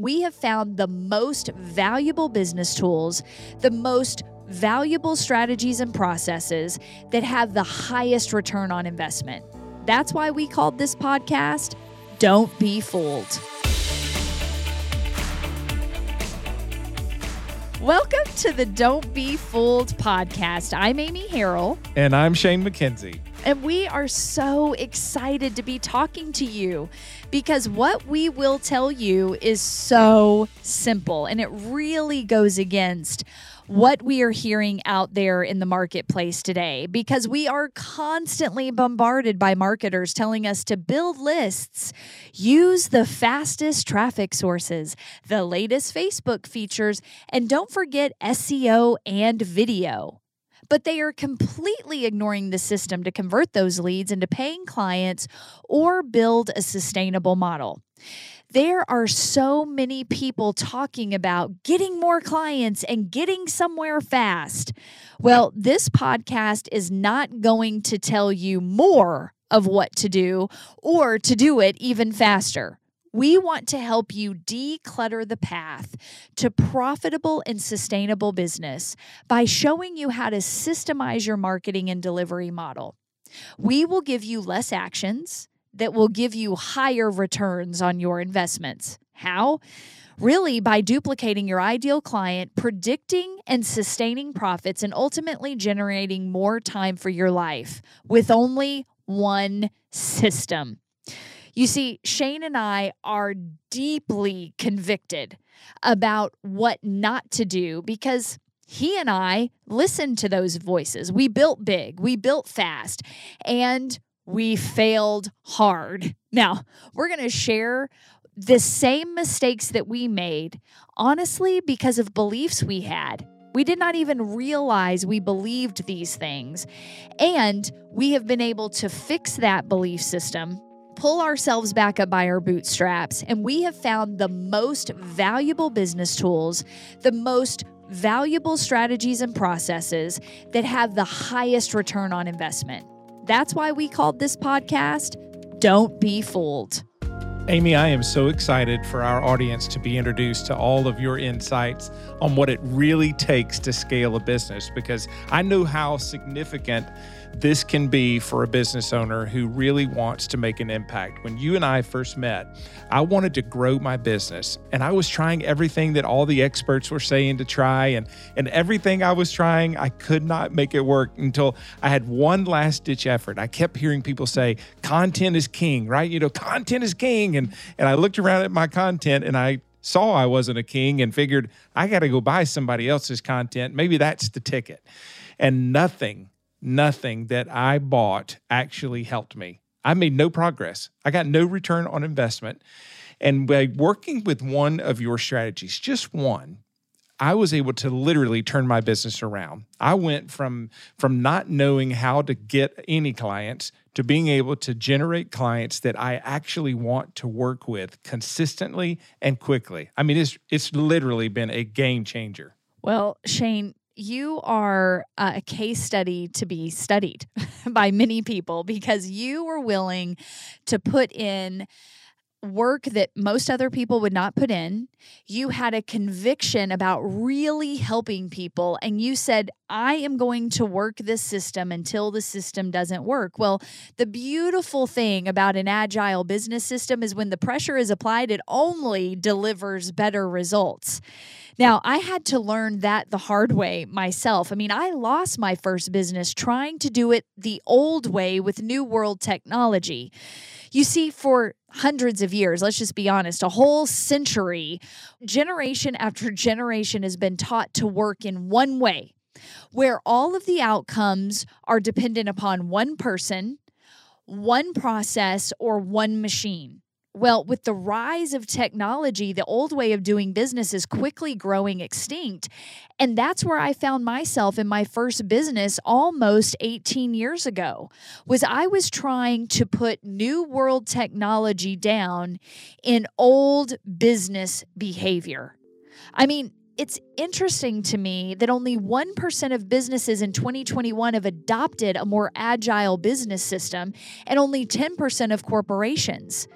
we have found the most valuable business tools, the most valuable strategies and processes that have the highest return on investment. That's why we called this podcast Don't Be Fooled. Welcome to the Don't Be Fooled podcast. I'm Amy Harrell. And I'm Shane McKenzie. And we are so excited to be talking to you because what we will tell you is so simple and it really goes against what we are hearing out there in the marketplace today because we are constantly bombarded by marketers telling us to build lists, use the fastest traffic sources, the latest Facebook features, and don't forget SEO and video but they are completely ignoring the system to convert those leads into paying clients or build a sustainable model. There are so many people talking about getting more clients and getting somewhere fast. Well, this podcast is not going to tell you more of what to do or to do it even faster. We want to help you declutter the path to profitable and sustainable business by showing you how to systemize your marketing and delivery model. We will give you less actions that will give you higher returns on your investments. How? Really, by duplicating your ideal client, predicting and sustaining profits, and ultimately generating more time for your life with only one system. You see, Shane and I are deeply convicted about what not to do because he and I listened to those voices. We built big, we built fast, and we failed hard. Now, we're going to share the same mistakes that we made, honestly, because of beliefs we had. We did not even realize we believed these things. And we have been able to fix that belief system, pull ourselves back up by our bootstraps, and we have found the most valuable business tools, the most valuable strategies and processes that have the highest return on investment. That's why we called this podcast Don't Be Fooled. Amy, I am so excited for our audience to be introduced to all of your insights on what it really takes to scale a business because I know how significant this can be for a business owner who really wants to make an impact. When you and I first met, I wanted to grow my business and I was trying everything that all the experts were saying to try and and everything I was trying, I could not make it work until I had one last ditch effort. I kept hearing people say content is king, right? You know, content is king and and I looked around at my content and I saw I wasn't a king and figured I got to go buy somebody else's content. Maybe that's the ticket. And nothing nothing that I bought actually helped me. I made no progress. I got no return on investment. And by working with one of your strategies, just one, I was able to literally turn my business around. I went from from not knowing how to get any clients to being able to generate clients that I actually want to work with consistently and quickly. I mean, it's it's literally been a game changer. Well, Shane, you are uh, a case study to be studied by many people because you were willing to put in work that most other people would not put in. You had a conviction about really helping people, and you said, I am going to work this system until the system doesn't work. Well, the beautiful thing about an agile business system is when the pressure is applied, it only delivers better results. Now, I had to learn that the hard way myself. I mean, I lost my first business trying to do it the old way with New World technology. You see, for hundreds of years, let's just be honest, a whole century, generation after generation has been taught to work in one way, where all of the outcomes are dependent upon one person, one process, or one machine. Well, with the rise of technology, the old way of doing business is quickly growing extinct. And that's where I found myself in my first business almost 18 years ago. Was I was trying to put new world technology down in old business behavior. I mean, it's interesting to me that only 1% of businesses in 2021 have adopted a more agile business system and only 10% of corporations.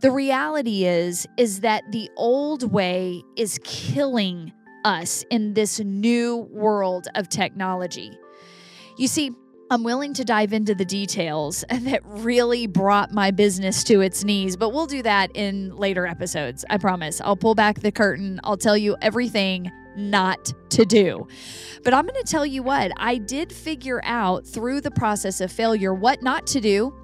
The reality is is that the old way is killing us in this new world of technology. You see, I'm willing to dive into the details that really brought my business to its knees, but we'll do that in later episodes. I promise. I'll pull back the curtain. I'll tell you everything not to do. But I'm going to tell you what, I did figure out through the process of failure what not to do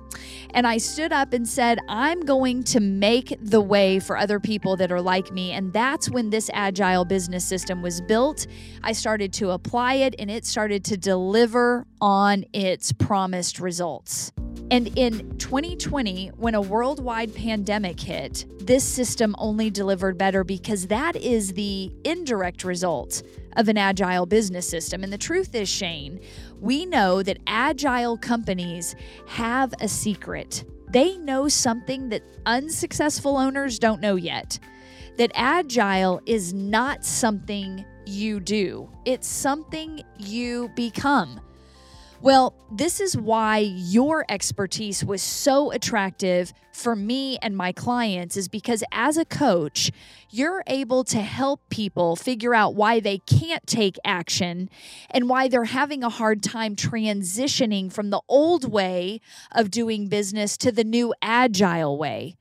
and I stood up and said, I'm going to make the way for other people that are like me. And that's when this agile business system was built. I started to apply it and it started to deliver on its promised results. And in 2020, when a worldwide pandemic hit, this system only delivered better because that is the indirect result of an agile business system. And the truth is, Shane, we know that agile companies have a secret. They know something that unsuccessful owners don't know yet. That agile is not something you do, it's something you become. Well, this is why your expertise was so attractive for me and my clients, is because as a coach, you're able to help people figure out why they can't take action and why they're having a hard time transitioning from the old way of doing business to the new agile way.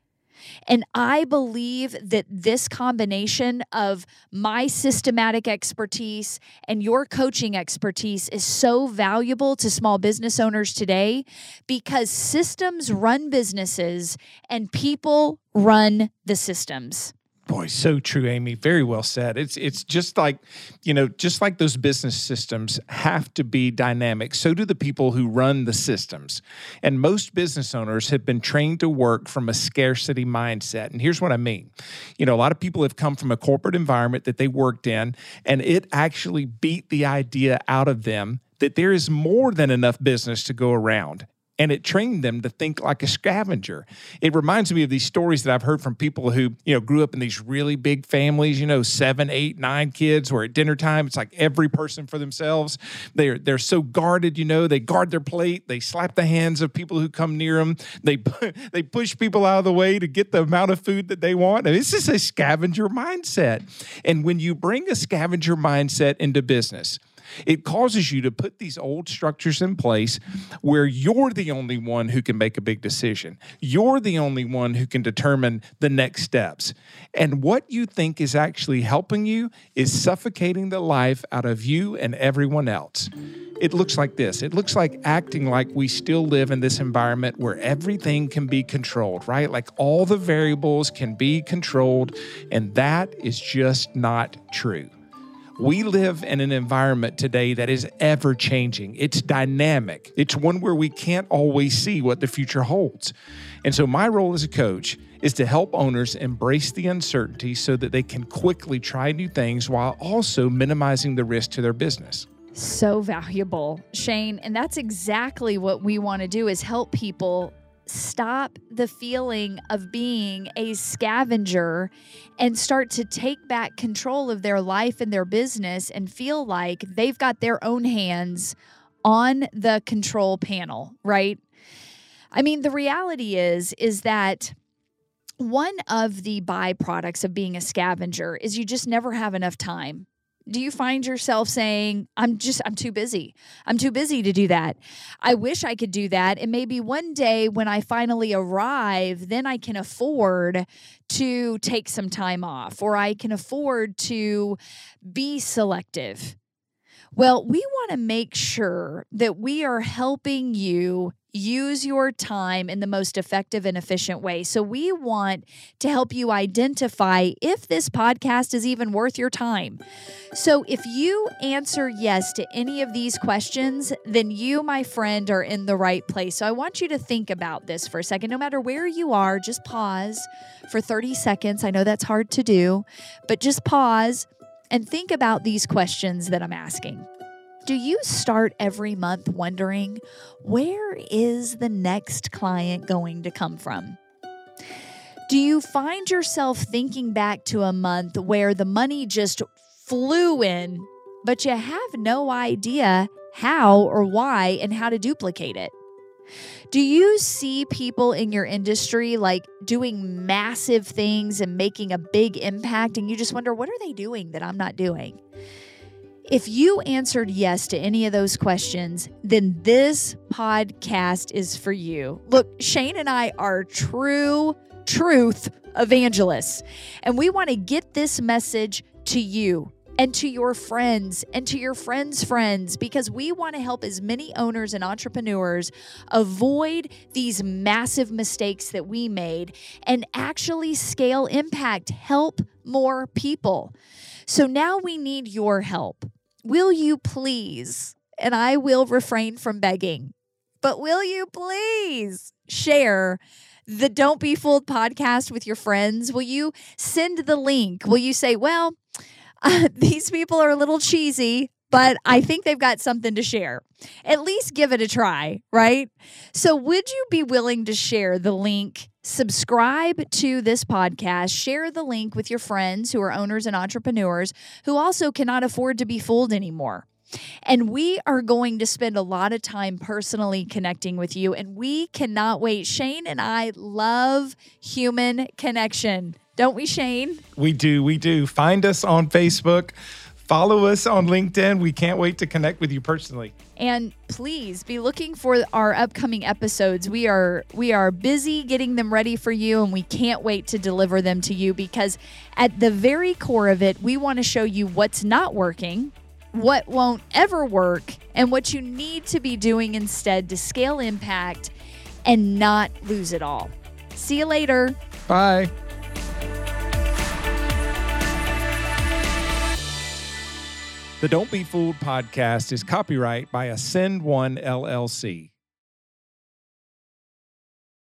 And I believe that this combination of my systematic expertise and your coaching expertise is so valuable to small business owners today because systems run businesses and people run the systems. Boy, so true, Amy. Very well said. It's it's just like, you know, just like those business systems have to be dynamic, so do the people who run the systems. And most business owners have been trained to work from a scarcity mindset. And here's what I mean. You know, a lot of people have come from a corporate environment that they worked in, and it actually beat the idea out of them that there is more than enough business to go around and it trained them to think like a scavenger. It reminds me of these stories that I've heard from people who, you know, grew up in these really big families, you know, seven, eight, nine kids, where at dinner time it's like every person for themselves. They're they're so guarded, you know, they guard their plate, they slap the hands of people who come near them, they they push people out of the way to get the amount of food that they want. And it's just a scavenger mindset. And when you bring a scavenger mindset into business, it causes you to put these old structures in place where you're the only one who can make a big decision. You're the only one who can determine the next steps. And what you think is actually helping you is suffocating the life out of you and everyone else. It looks like this. It looks like acting like we still live in this environment where everything can be controlled, right? Like all the variables can be controlled, and that is just not true. We live in an environment today that is ever changing. It's dynamic. It's one where we can't always see what the future holds. And so, my role as a coach is to help owners embrace the uncertainty so that they can quickly try new things while also minimizing the risk to their business so valuable shane and that's exactly what we want to do is help people stop the feeling of being a scavenger and start to take back control of their life and their business and feel like they've got their own hands on the control panel, right? I mean, the reality is is that one of the byproducts of being a scavenger is you just never have enough time do you find yourself saying i'm just i'm too busy. I'm too busy to do that. I wish i could do that. And maybe one day when i finally arrive then i can afford to take some time off or i can afford to be selective. Well, we want to make sure that we are helping you use your time in the most effective and efficient way. So, we want to help you identify if this podcast is even worth your time. So, if you answer yes to any of these questions, then you, my friend, are in the right place. So, I want you to think about this for a second. No matter where you are, just pause for 30 seconds. I know that's hard to do, but just pause and think about these questions that I'm asking. Do you start every month wondering where is the next client going to come from? Do you find yourself thinking back to a month where the money just flew in, but you have no idea how or why and how to duplicate it? Do you see people in your industry like doing massive things and making a big impact, and you just wonder, what are they doing that I'm not doing? If you answered yes to any of those questions, then this podcast is for you. Look, Shane and I are true truth evangelists, and we want to get this message to you and to your friends and to your friends' friends because we want to help as many owners and entrepreneurs avoid these massive mistakes that we made and actually scale impact, help more people. So now we need your help. Will you please, and I will refrain from begging, but will you please share? the Don't Be Fooled podcast with your friends? Will you send the link? Will you say, well, uh, these people are a little cheesy, but I think they've got something to share. At least give it a try, right? So, would you be willing to share the link? Subscribe to this podcast, share the link with your friends who are owners and entrepreneurs who also cannot afford to be fooled anymore. And we are going to spend a lot of time personally connecting with you, and we cannot wait. Shane and I love human connection. Don't we, Shane? We do. We do. Find us on Facebook. Follow us on LinkedIn. We can't wait to connect with you personally. And please be looking for our upcoming episodes. We are we are busy getting them ready for you and we can't wait to deliver them to you because at the very core of it, we want to show you what's not working, what won't ever work, and what you need to be doing instead to scale impact and not lose it all. See you later. Bye. The Don't Be Fooled podcast is copyright by Ascend One LLC.